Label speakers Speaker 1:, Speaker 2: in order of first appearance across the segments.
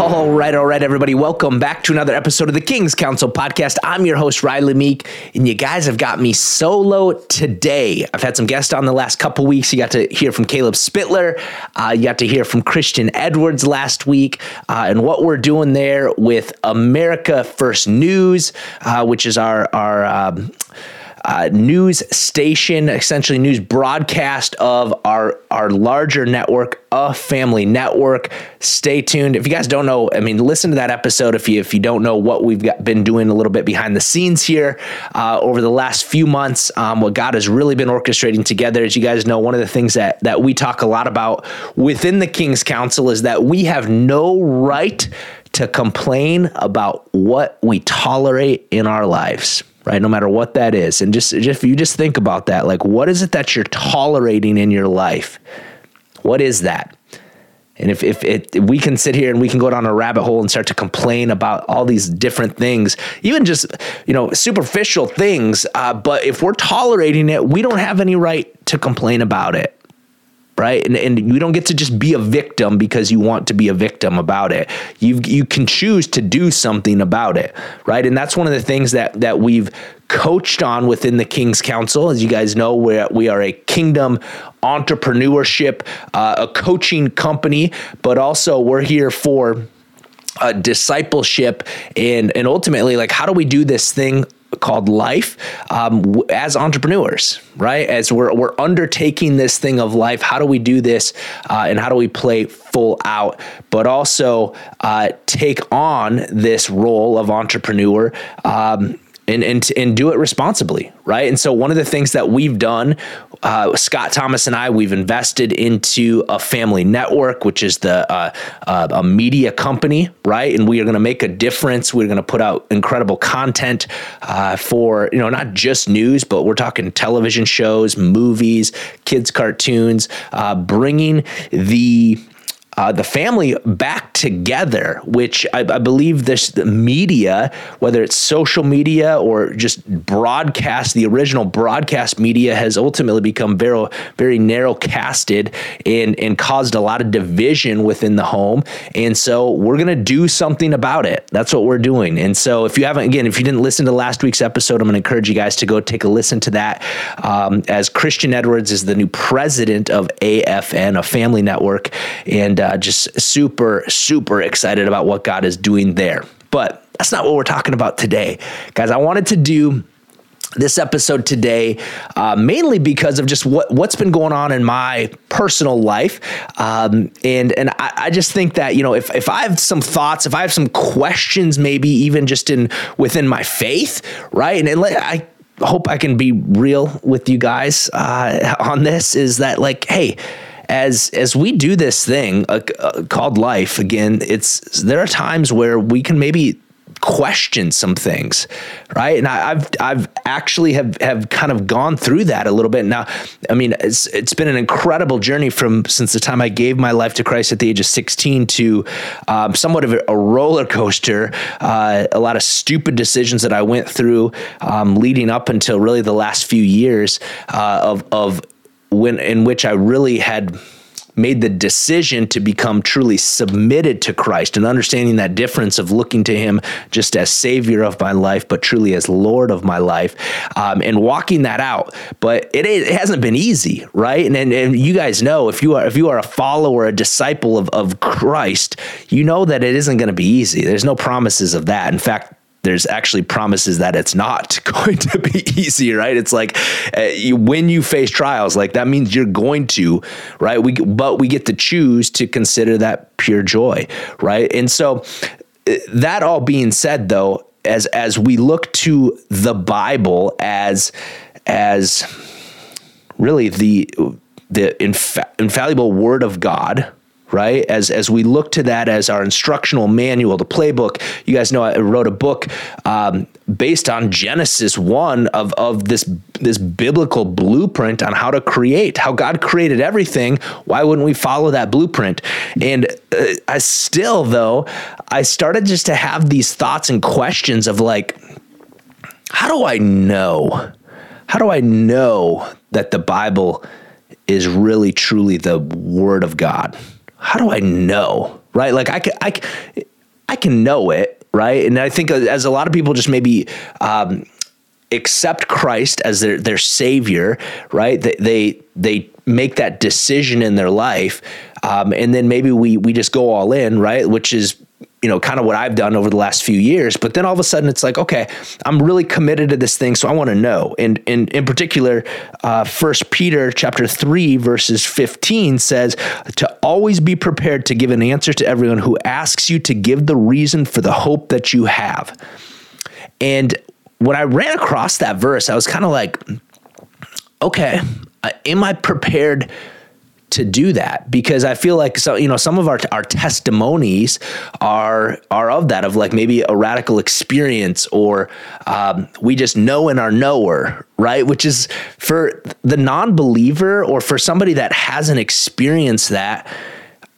Speaker 1: All right, all right, everybody. Welcome back to another episode of the King's Council podcast. I'm your host, Rylee Meek, and you guys have got me solo today. I've had some guests on the last couple weeks. You got to hear from Caleb Spittler, uh, you got to hear from Christian Edwards last week, uh, and what we're doing there with America First News, uh, which is our our. Um, uh, news station, essentially news broadcast of our our larger network, a family network. Stay tuned. If you guys don't know, I mean, listen to that episode. If you if you don't know what we've got, been doing a little bit behind the scenes here uh, over the last few months, um, what God has really been orchestrating together. As you guys know, one of the things that that we talk a lot about within the King's Council is that we have no right to complain about what we tolerate in our lives right? No matter what that is. And just, just if you just think about that, like what is it that you're tolerating in your life? What is that? And if, if it, we can sit here and we can go down a rabbit hole and start to complain about all these different things, even just, you know, superficial things. Uh, but if we're tolerating it, we don't have any right to complain about it right? And, and you don't get to just be a victim because you want to be a victim about it. You you can choose to do something about it, right? And that's one of the things that that we've coached on within the King's Council. As you guys know, we we are a kingdom entrepreneurship, uh, a coaching company, but also we're here for uh, discipleship and and ultimately like how do we do this thing called life um, as entrepreneurs, right? As we're, we're undertaking this thing of life, how do we do this uh, and how do we play full out, but also uh, take on this role of entrepreneur? Um, and, and, and do it responsibly, right? And so, one of the things that we've done, uh, Scott Thomas and I, we've invested into a family network, which is the uh, uh, a media company, right? And we are going to make a difference. We're going to put out incredible content uh, for you know not just news, but we're talking television shows, movies, kids cartoons, uh, bringing the uh, the family back together, which I, I believe this media, whether it's social media or just broadcast, the original broadcast media has ultimately become very, very narrow casted and, and caused a lot of division within the home. And so we're going to do something about it. That's what we're doing. And so if you haven't, again, if you didn't listen to last week's episode, I'm going to encourage you guys to go take a listen to that. Um, as Christian Edwards is the new president of AFN, a family network. And uh, just super, super excited about what God is doing there. But that's not what we're talking about today. Guys, I wanted to do this episode today, uh, mainly because of just what what's been going on in my personal life, um, and and I, I, just think that you know if if I have some thoughts, if I have some questions, maybe even just in within my faith, right, and, and I hope I can be real with you guys uh, on this, is that like, hey as as we do this thing uh, uh, called life again it's there are times where we can maybe question some things right? And I, have i've actually have have kind of gone through that a little bit. Now i mean it's it's been an incredible journey from since the time i gave my life to christ at the age of 16 to um, somewhat of a roller coaster uh, a lot of stupid decisions that i went through um, leading up until really the last few years uh, of of when in which I really had made the decision to become truly submitted to Christ and understanding that difference of looking to Him just as Savior of my life, but truly as Lord of my life, um, and walking that out. But it, it hasn't been easy, right? And, and, and you guys know if you are if you are a follower, a disciple of of Christ, you know that it isn't going to be easy. There's no promises of that. In fact, there's actually promises that it's not going to be easy, right? It's like uh, you, when you face trials, like that means you're going to, right? We but we get to choose to consider that pure joy, right? And so uh, that all being said, though, as as we look to the Bible as as really the the infa- infallible Word of God, right? As as we look to that as our instructional manual, the playbook. You guys know I wrote a book um, based on Genesis one of of this this biblical blueprint on how to create, how God created everything. Why wouldn't we follow that blueprint? And uh, I still though, I started just to have these thoughts and questions of like, how do I know? how do I know that the Bible is really truly the word of God? How do I know? Right? Like I can I I can know it, right? And I think as a lot of people just maybe um, accept Christ as their their savior, right? They they, they make that decision in their life, um, and then maybe we we just go all in, right? Which is you know kind of what I've done over the last few years. But then all of a sudden it's like, okay, I'm really committed to this thing, so I want to know. And, and in particular, uh, First Peter chapter three verses 15 says to always be prepared to give an answer to everyone who asks you to give the reason for the hope that you have. And when I ran across that verse, I was kind of like, okay, uh, am I prepared to do that? Because I feel like so you know some of our our testimonies are are of that of like maybe a radical experience or um, we just know in our knower, right? Which is for the non-believer or for somebody that hasn't experienced that.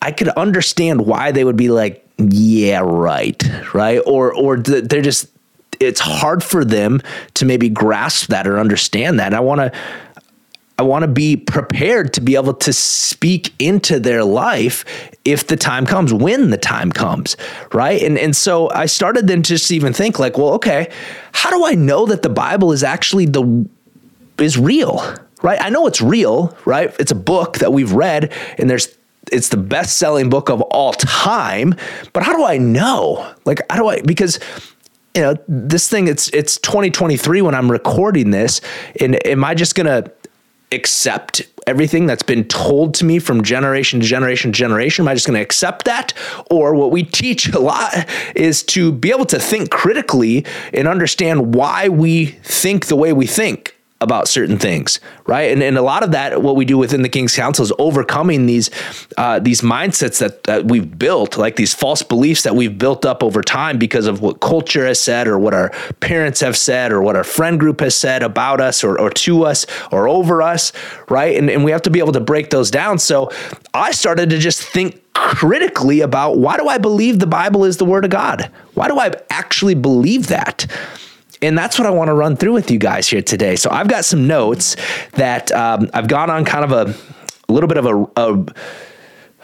Speaker 1: I could understand why they would be like, yeah, right, right, or or they're just it's hard for them to maybe grasp that or understand that. And I want to I want to be prepared to be able to speak into their life if the time comes, when the time comes, right? And and so I started then just even think like, well, okay, how do I know that the Bible is actually the is real? Right? I know it's real, right? It's a book that we've read and there's it's the best selling book of all time, but how do I know? Like how do I because you know this thing it's it's 2023 when i'm recording this and am i just gonna accept everything that's been told to me from generation to generation to generation? Am i just gonna accept that? Or what we teach a lot is to be able to think critically and understand why we think the way we think about certain things, right? And, and a lot of that, what we do within the King's Council is overcoming these uh, these mindsets that, that we've built, like these false beliefs that we've built up over time because of what culture has said, or what our parents have said, or what our friend group has said about us, or, or to us, or over us, right? And, and we have to be able to break those down. So I started to just think critically about why do I believe the Bible is the Word of God? Why do I actually believe that? And that's what I want to run through with you guys here today. So I've got some notes that um, I've gone on kind of a, a little bit of a, a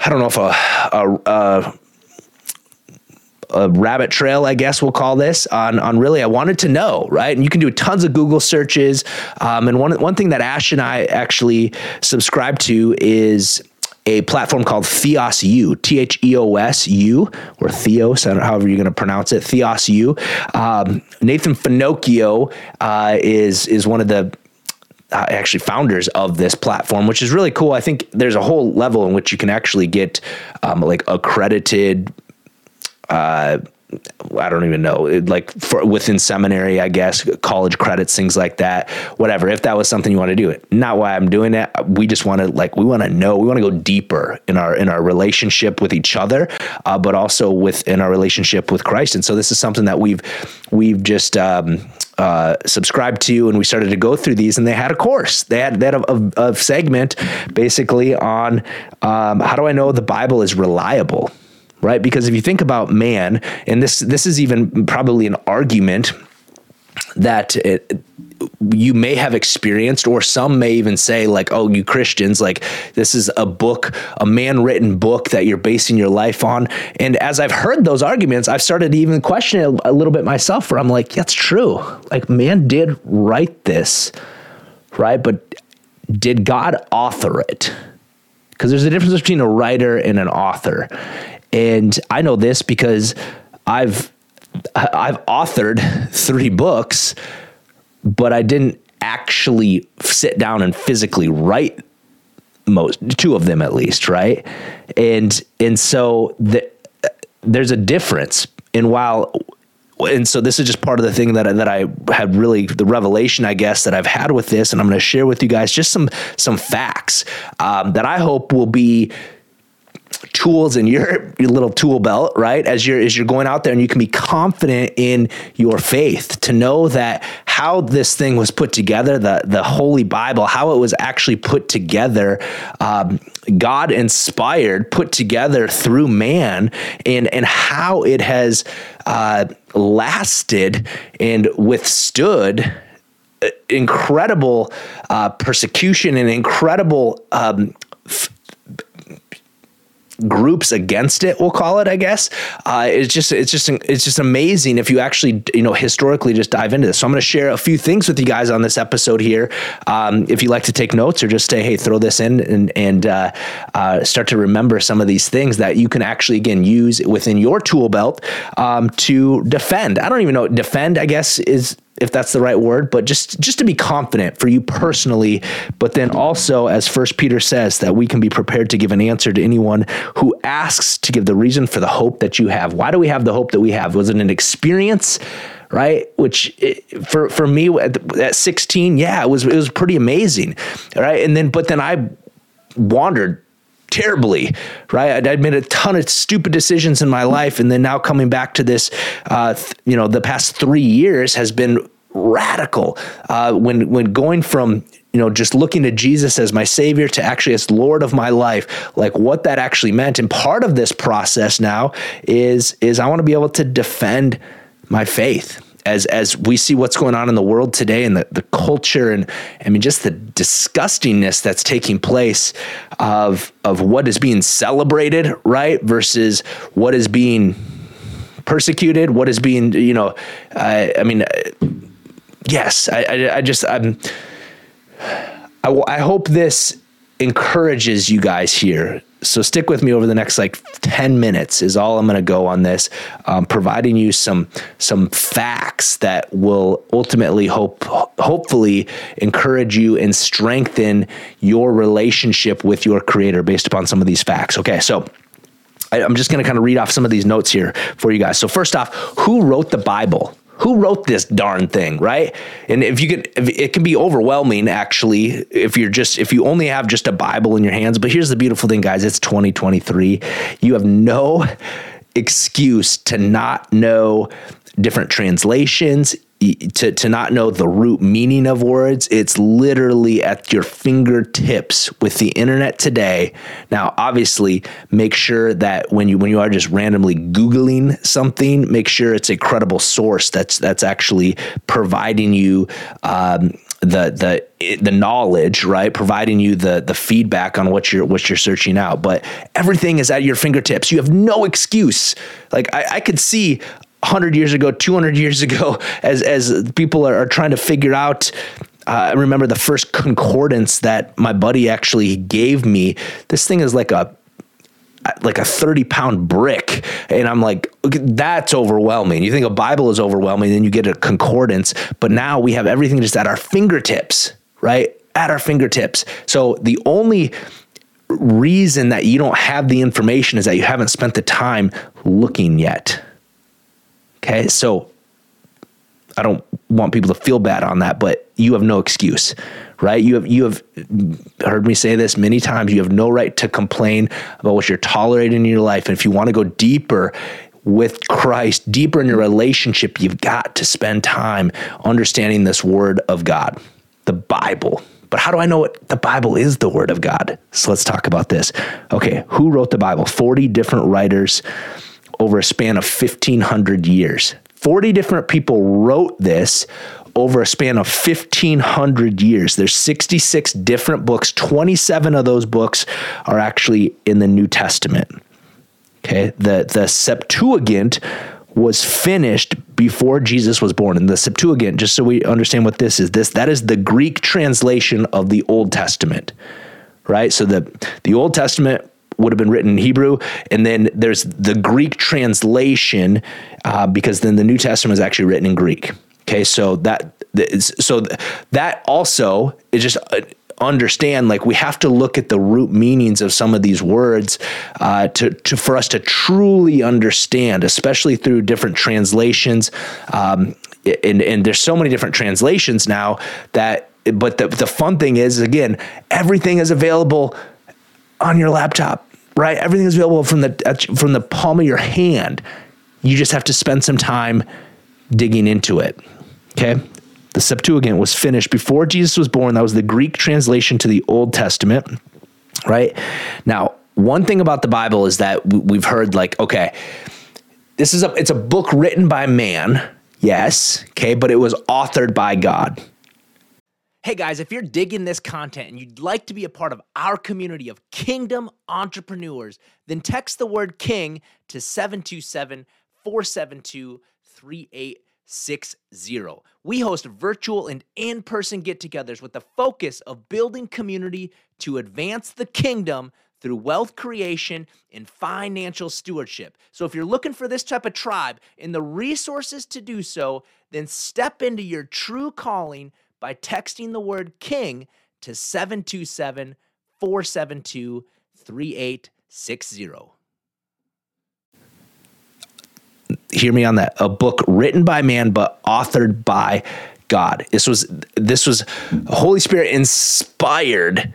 Speaker 1: I don't know if a, a, a a rabbit trail, I guess we'll call this on on really I wanted to know, right? And you can do tons of Google searches. Um, and one one thing that Ash and I actually subscribe to is a platform called Theos U, T H E O S U, or Theos, however you're going to pronounce it, Theos U. Um, Nathan Finochio uh, is is one of the uh, actually founders of this platform, which is really cool. I think there's a whole level in which you can actually get um, like accredited. Uh, I don't even know, like for within seminary, I guess, college credits, things like that, whatever. If that was something you want to do it, not why I'm doing it. We just want to like, we want to know, we want to go deeper in our, in our relationship with each other, uh, but also within our relationship with Christ. And so this is something that we've, we've just, um, uh, subscribed to, and we started to go through these. And they had a course. They had that a, segment basically on um, how do I know the Bible is reliable right? Because if you think about man, and this this is even probably an argument that it, you may have experienced, or some may even say, like, oh, you Christians, like, this is a book, a man written book that you're basing your life on. And as I've heard those arguments, I've started to even question it a little bit myself, where I'm like, that's true. Like, man did write this, right? But did God author it? Because there's a difference between a writer and an author. And I know this because I've I've authored three books, but I didn't actually sit down and physically write most two of them at least, right? And and so the, there's a difference. And while and so this is just part of the thing that I, that I had really the revelation, I guess, that I've had with this, and I'm going to share with you guys just some some facts um, that I hope will be tools in your, your little tool belt, right? As you're as you're going out there and you can be confident in your faith to know that how this thing was put together, the the Holy Bible, how it was actually put together, um, God inspired, put together through man, and and how it has uh, lasted and withstood incredible uh, persecution and incredible um, groups against it we'll call it i guess. Uh, it's just it's just it's just amazing if you actually you know historically just dive into this. So i'm going to share a few things with you guys on this episode here. Um, if you like to take notes or just say hey throw this in and and uh, uh, start to remember some of these things that you can actually again use within your tool belt um, to defend. I don't even know defend i guess is if that's the right word, but just just to be confident for you personally, but then also as First Peter says that we can be prepared to give an answer to anyone who asks to give the reason for the hope that you have. Why do we have the hope that we have? Was it an experience? Right, which eh, for for me at 16, yeah, it was it was pretty amazing, right? And then, but then I wandered terribly, right? I'd, made a ton of stupid decisions in my life, and then now coming back to this, uh, th- you know, the past three years has been radical. Uh, when when going from you know just looking to Jesus as my Savior to actually as Lord of my life, like what that actually meant, and part of this process now is is I want to be able to defend my faith as as we see what's going on in the world today and the, the culture and I mean just the disgustingness that's taking place of of what is being celebrated, right, versus what is being persecuted, what is being, you know, I, I mean, uh, yes, I, I, I just I'm I, I hope this encourages you guys here so stick with me over the next like 10 minutes is all i'm going to go on this um, providing you some some facts that will ultimately hope hopefully encourage you and strengthen your relationship with your creator based upon some of these facts okay? So i'm just going to kind of read off some of these notes here for you guys. So first off who wrote the bible who wrote this darn thing, right? And if you could, it can be overwhelming actually if you're just if you only have just a Bible in your hands. But here's the beautiful thing, guys: it's 2023. You have no excuse to not know different translations to, to not know the root meaning of words. It's literally at your fingertips with the internet today. Now, obviously, make sure that when you when you are just randomly Googling something, make sure it's a credible source that's that's actually providing you um, the the the knowledge, right? Providing you the the feedback on what you're what you're searching out. But everything is at your fingertips. You have no excuse. Like I, I could see 100 years ago, 200 years ago, as, as people are, are trying to figure out uh, I remember the first concordance that my buddy actually gave me. This thing is like a like a 30 pound brick. And I'm like, that's overwhelming. You think a Bible is overwhelming, then you get a concordance. But now we have everything just at our fingertips, right? At our fingertips. So the only reason that you don't have the information is that you haven't spent the time looking yet. Okay. So I don't want people to feel bad on that, but you have no excuse, right? You have you have heard me say this many times. You have no right to complain about what you're tolerating in your life. And if you want to go deeper with Christ, deeper in your relationship, you've got to spend time understanding this word of God, the Bible. But how do I know what the Bible is the word of God? So let's talk about this. Okay, who wrote the Bible? 40 different writers over a span of 1,500 years. 40 different people wrote this over a span of 1500 years. There's 66 different books. 27 of those books are actually in the New Testament. Okay? The the Septuagint was finished before Jesus was born. And the Septuagint, just so we understand what this is, this that is the Greek translation of the Old Testament. Right? So the the Old Testament would have been written in Hebrew, and then there's the Greek translation uh, because then the New Testament is actually written in Greek. Okay, so that so that also is just uh, understand like we have to look at the root meanings of some of these words uh, to, to for us to truly understand, especially through different translations. Um, and, and there's so many different translations now that but the, the fun thing is again everything is available on your laptop right? Everything is available from the from the palm of your hand. You just have to spend some time digging into it. Okay? The Septuagint was finished before Jesus was born. That was the Greek translation to the Old Testament, right? Now, one thing about the Bible is that we've heard like, okay, this is a it's a book written by man, yes, okay, but it was authored by God. Hey guys, if you're digging this content and you'd like to be a part of our community of kingdom entrepreneurs, then text the word king to 727 472 3860. We host virtual and in person get togethers with the focus of building community to advance the kingdom through wealth creation and financial stewardship. So, if you're looking for this type of tribe and the resources to do so, then step into your true calling by texting the word king to 727 472 3860. Hear me on that. A book written by man but authored by God. This was this was Holy Spirit inspired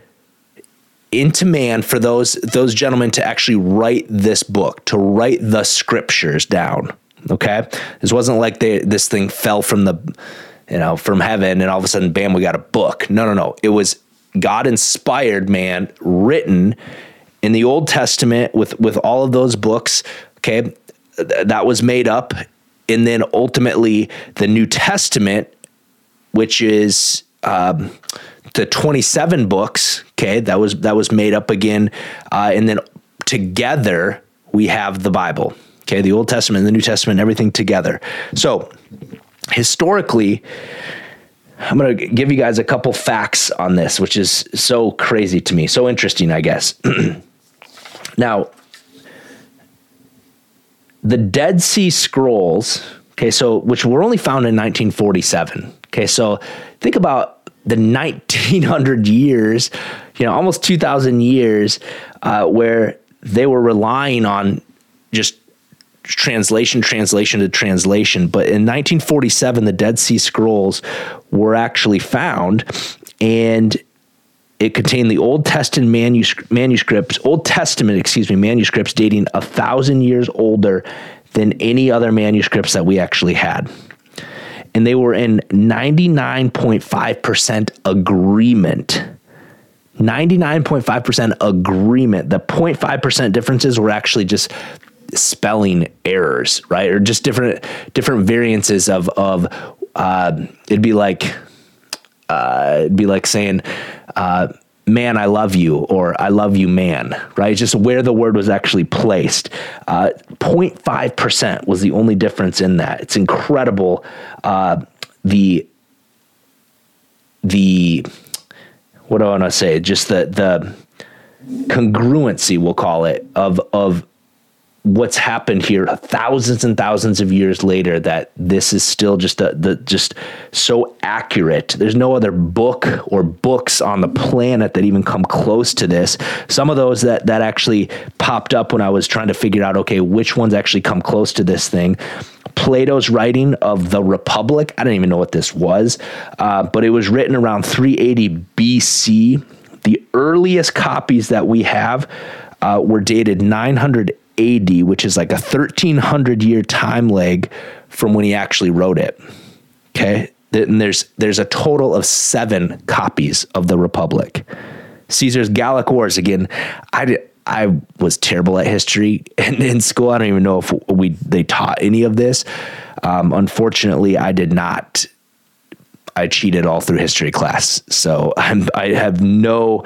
Speaker 1: into man for those those gentlemen to actually write this book, to write the scriptures down. Okay, this wasn't like they this thing fell from the you know from heaven and all of a sudden, bam, we got a book. No, no, no. It was God inspired man, written in the Old Testament with with all of those books. Okay, that was made up, and then ultimately the New Testament, which is um, the 27 books. Okay, that was that was made up again, uh, and then together we have the Bible. Okay, the Old Testament the New Testament, everything together. So historically, I'm going to give you guys a couple facts on this, which is so crazy to me, so interesting, I guess. now, the Dead Sea Scrolls, okay, so which were only found in 1947. Okay, so think about the 1900 years, you know, almost 2000 years, uh, where they were relying on just translation, translation to translation. But in 1947, the Dead Sea Scrolls were actually found, and it contained the Old Testament manuscripts, Old Testament, excuse me, manuscripts dating a thousand years older than any other manuscripts that we actually had. And they were in 99.5% agreement. 99.5% agreement. The 0.5% differences were actually just spelling errors, right? Or just different different variances of of uh, it'd be like uh, it'd be like saying uh, man i love you or i love you man right? Just where the word was actually placed. Uh, 0.5% was the only difference in that. It's incredible uh, the the what do i want to say? Just the the congruency we'll call it of of what's happened here thousands and thousands of years later that this is still just a, the just so accurate there's no other book or books on the planet that even come close to this some of those that that actually popped up when i was trying to figure out okay which ones actually come close to this thing Plato's writing of the Republic. I don't even know what this was, uh, but it was written around 380 BC. The earliest copies that we have uh, were dated 900 AD, which is like a 1300 year time lag from when he actually wrote it. Okay. And there's there's a total of seven copies of the Republic. Caesar's Gallic Wars. Again, I did, I was terrible at history and in school. I don't even know if we they taught any of this. Um, unfortunately, I did not I cheated all through history class. So I'm, I have no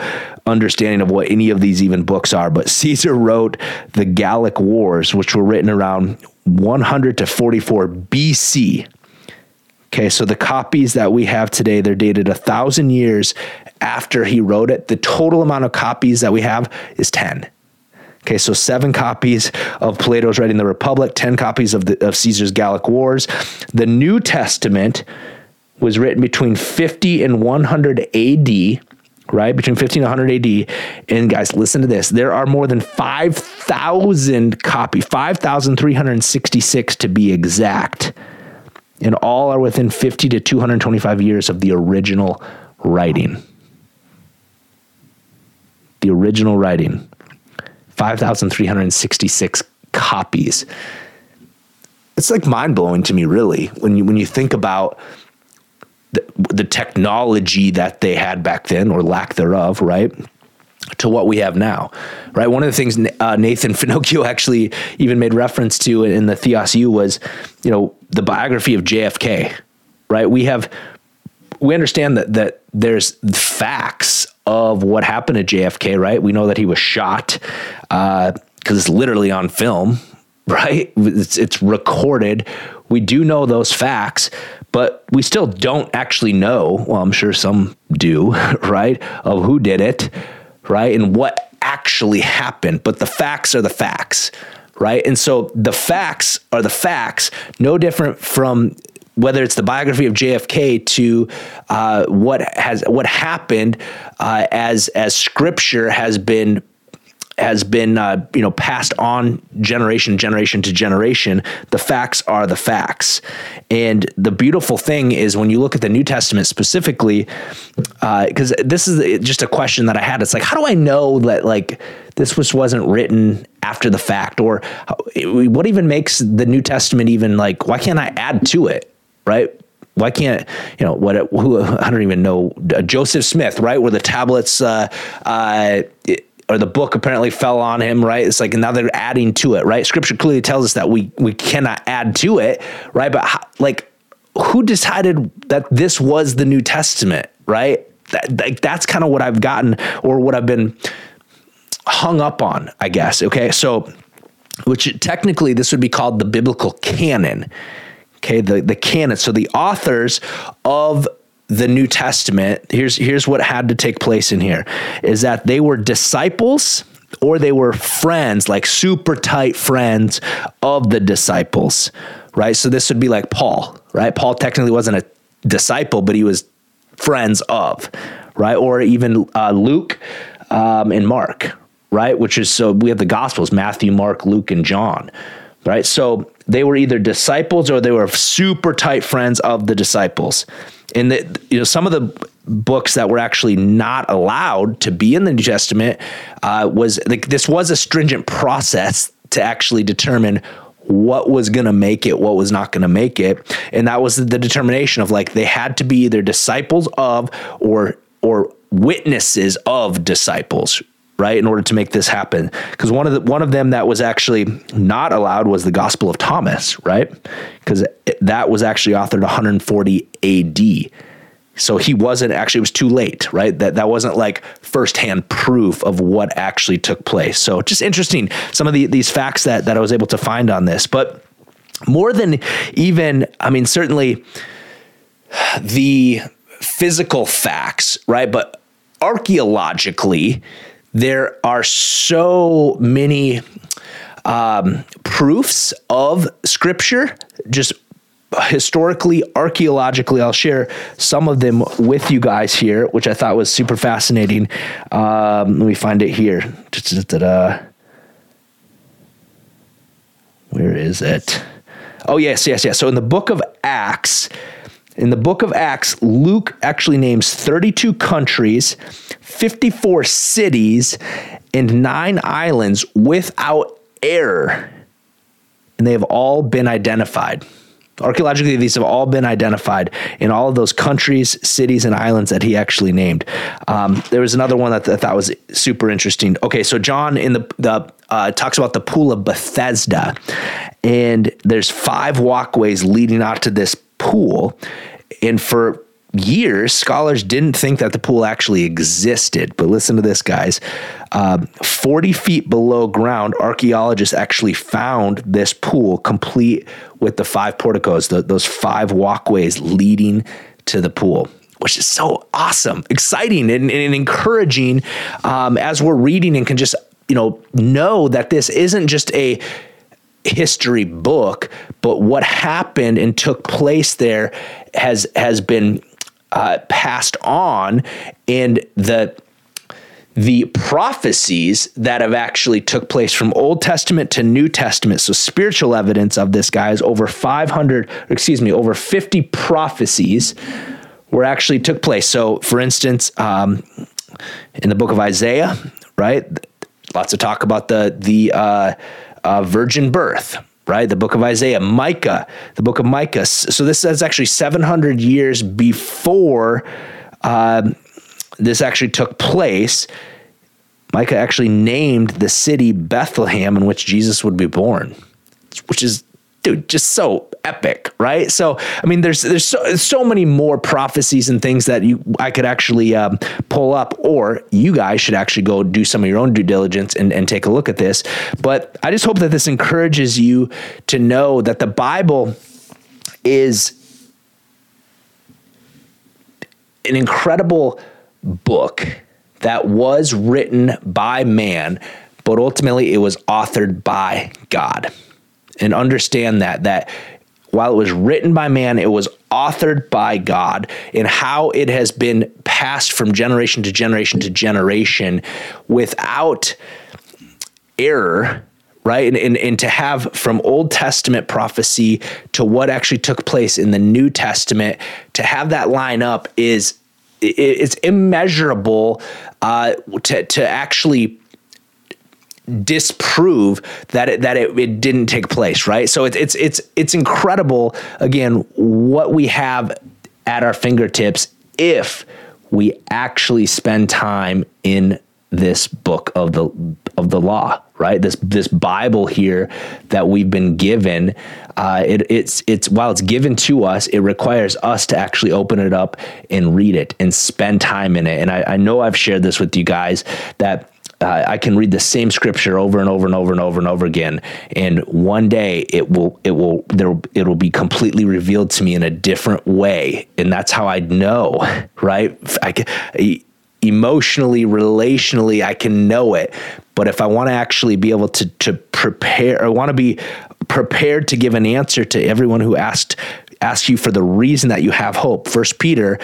Speaker 1: understanding of what any of these even books are. But Caesar wrote the Gallic Wars, which were written around 100 to 44 BC. Okay, so the copies that we have today, they're dated a thousand years after he wrote it. The total amount of copies that we have is 10. Okay, so seven copies of Plato's writing the Republic, 10 copies of, the, of Caesar's Gallic Wars. The New Testament was written between 50 and 100 AD, right? Between 50 and 100 AD. And guys, listen to this. There are more than 5,000 copy, 5,366 to be exact. And all are within 50 to 225 years of the original writing. The original writing. 5,366 copies. It's like mind blowing to me, really, when you when you think about the, technology that they had back then or lack thereof, right? to what we have now, right? One of the things uh, Nathan Finochio actually even made reference to in the Theos U was, you know, the biography of JFK, right? We have we understand that that there's facts of what happened to JFK, right? We know that he was shot because uh, it's literally on film, right? It's, it's recorded. We do know those facts, but we still don't actually know. Well, I'm sure some do, right? Of who did it, right? And what actually happened. But the facts are the facts, right? And so the facts are the facts, no different from whether it's the biography of JFK to uh, what has what happened uh, as as Scripture has been has been uh, you know passed on generation generation to generation the facts are the facts. And the beautiful thing is when you look at the new testament specifically because uh, this is just a question that i had. It's like how do i know that like this was wasn't written after the fact? Or what even makes the new testament even like why can't i add to it right? Why can't you know what who I don't even know Joseph Smith right? Where the tablets uh, uh, or the book apparently fell on him, right? It's like now they're adding to it, right? Scripture clearly tells us that we we cannot add to it, right? But how, like, who decided that this was the New Testament, right? That, like that's kind of what I've gotten or what I've been hung up on, I guess. Okay, so which technically this would be called the biblical canon. Okay, the the canon. So the authors of the New Testament, here's here's what had to take place in here is that they were disciples or they were friends, like super tight friends of the disciples, right? So this would be like Paul, right? Paul technically wasn't a disciple, but he was friends of, right? Or even uh, Luke um, and Mark, right? Which is so we have the Gospels Matthew, Mark, Luke, and John, right? So they were either disciples or they were super tight friends of the disciples and that you know some of the books that were actually not allowed to be in the New Testament uh, was like this was a stringent process to actually determine what was going to make it, what was not going to make it, and that was the determination of like they had to be either disciples of or or witnesses of disciples right in order to make this happen. Because one of the one of them that was actually not allowed was the gospel of thomas right? Because that was actually authored 140 ad so he wasn't actually it was too late right? That that wasn't like firsthand proof of what actually took place. So just interesting some of the, these facts that that i was able to find on this. But more than even i mean certainly the physical facts right? But archaeologically there are so many um, proofs of scripture, just historically, archaeologically. I'll share some of them with you guys here, which I thought was super fascinating. Um, let me find it here. Where is it? Oh, yes, yes, yes. So in the book of Acts, in the book of Acts, Luke actually names 32 countries, 54 cities, and nine islands without error. And they have all been identified. Archaeologically, these have all been identified in all of those countries, cities, and islands that he actually named. Um, there was another one that I thought was super interesting. Okay, so John in the, the uh, talks about the pool of Bethesda, and there's five walkways leading out to this pool. And for years, scholars didn't think that the pool actually existed. But listen to this, guys. Uh, 40 feet below ground, archaeologists actually found this pool complete with the five porticos, the, those five walkways leading to the pool. Which is so awesome, exciting, and, and encouraging um, as we're reading and can just you know know that this isn't just a history book, but what happened and took place there has has been uh, passed on, and the the prophecies that have actually took place from Old Testament to New Testament. So spiritual evidence of this, guys, over 500, excuse me, over 50 prophecies were actually took place. So, for instance, um, in the book of Isaiah, right? Lots of talk about the the uh, uh, virgin birth, right? The book of Isaiah, Micah, the book of Micah. So this is actually 700 years before uh, this actually took place. Micah actually named the city Bethlehem in which Jesus would be born, which is, dude, just so epic, right? So, I mean, there's there's so, so many more prophecies and things that you I could actually um, pull up, or you guys should actually go do some of your own due diligence and, and take a look at this. But I just hope that this encourages you to know that the Bible is an incredible book that was written by man, but ultimately it was authored by God. And understand that that while it was written by man, it was authored by God, and how it has been passed from generation to generation to generation without error right? And, and, and to have from Old Testament prophecy to what actually took place in the New Testament, to have that line up is it's immeasurable uh, to, to actually disprove that it, that it, it, didn't take place, right? So it's it's it's it's incredible again what we have at our fingertips if we actually spend time in this book of the of the law, right? This this Bible here that we've been given, uh, it, it's it's while it's given to us, it requires us to actually open it up and read it and spend time in it. And I, I know I've shared this with you guys that. Uh, I can read the same scripture over and over and over and over and over again, and one day it will it will there it will be completely revealed to me in a different way, and that's how I know, right? I, emotionally, relationally, I can know it. But if I want to actually be able to to prepare, I want to be prepared to give an answer to everyone who asked asked you for the reason that you have hope. First Peter,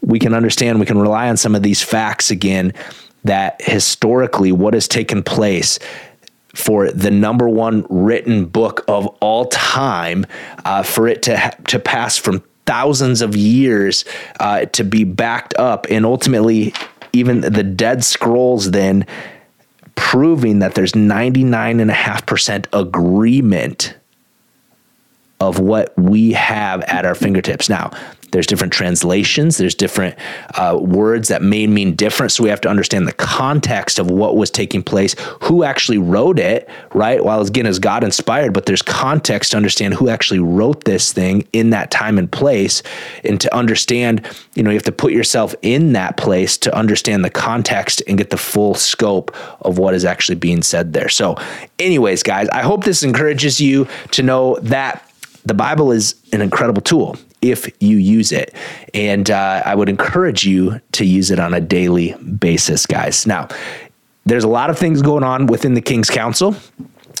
Speaker 1: we can understand, we can rely on some of these facts again that historically what has taken place for the number one written book of all time, uh, for it to ha- to pass from thousands of years uh, to be backed up, and ultimately, even the Dead Scrolls then proving that there's 99.5% agreement of what we have at our fingertips. Now, there's different translations, there's different uh, words that may mean different. So we have to understand the context of what was taking place, who actually wrote it, right? While again, is God inspired, but there's context to understand who actually wrote this thing in that time and place. And to understand, you know, you have to put yourself in that place to understand the context and get the full scope of what is actually being said there. So, anyways, guys, I hope this encourages you to know that the Bible is an incredible tool if you use it. And uh, I would encourage you to use it on a daily basis, guys. Now, there's a lot of things going on within the King's Council.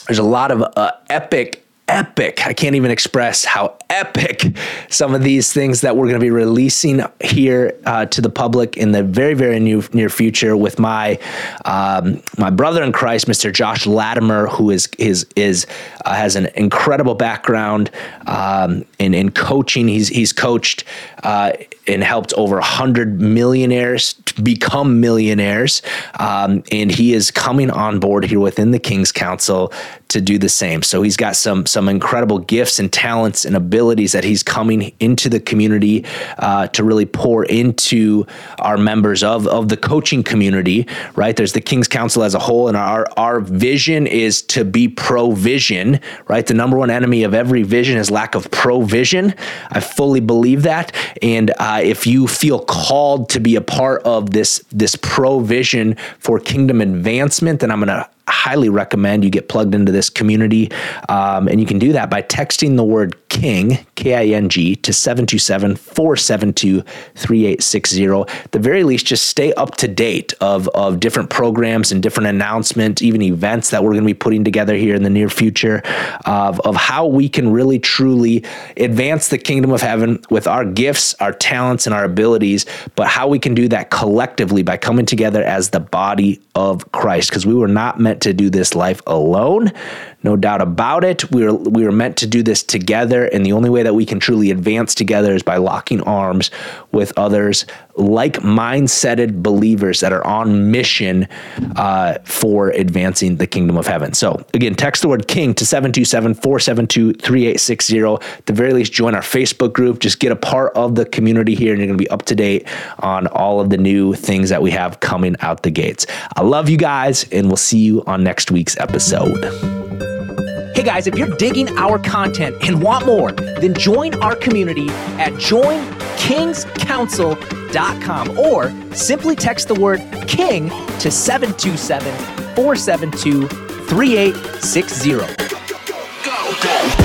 Speaker 1: There's a lot of uh, epic epic. I can't even express how epic some of these things that we're going to be releasing here uh, to the public in the very, very new, near future with my um, my brother in Christ, Mr. Josh Latimer, who is is is uh, has an incredible background um, in in coaching. He's he's coached. Uh, and helped over 100 millionaires become millionaires. Um, and he is coming on board here within the King's Council to do the same. So he's got some some incredible gifts and talents and abilities that he's coming into the community uh, to really pour into our members of of the coaching community. Right there's the King's Council as a whole, and our our vision is to be provision. Right, the number one enemy of every vision is lack of provision. I fully believe that, and uh, if you feel called to be a part of this this provision for kingdom advancement, then I'm to highly recommend you get plugged into this community. Um, and you can do that by texting the word King, K I N G, to 727 472 3860. At the very least, just stay up to date of, of different programs and different announcements, even events that we're going to be putting together here in the near future of, of how we can really truly advance the kingdom of heaven with our gifts, our talents, and our abilities, but how we can do that collectively by coming together as the body of Christ. Because we were not meant to do this life alone. No doubt about it. We are we are meant to do this together, and the only way that we can truly advance together is by locking arms with others like mindseted believers that are on mission uh, for advancing the kingdom of heaven. So, again, text the word king to 727 472 3860. At the very least, join our Facebook group. Just get a part of the community here, and you're going to be up to date on all of the new things that we have coming out the gates. I love you guys, and we'll see you on next week's episode. Hey guys, if you're digging our content and want more, then join our community at joinkingscouncil.com or simply text the word king to 727 472 3860. Go, go.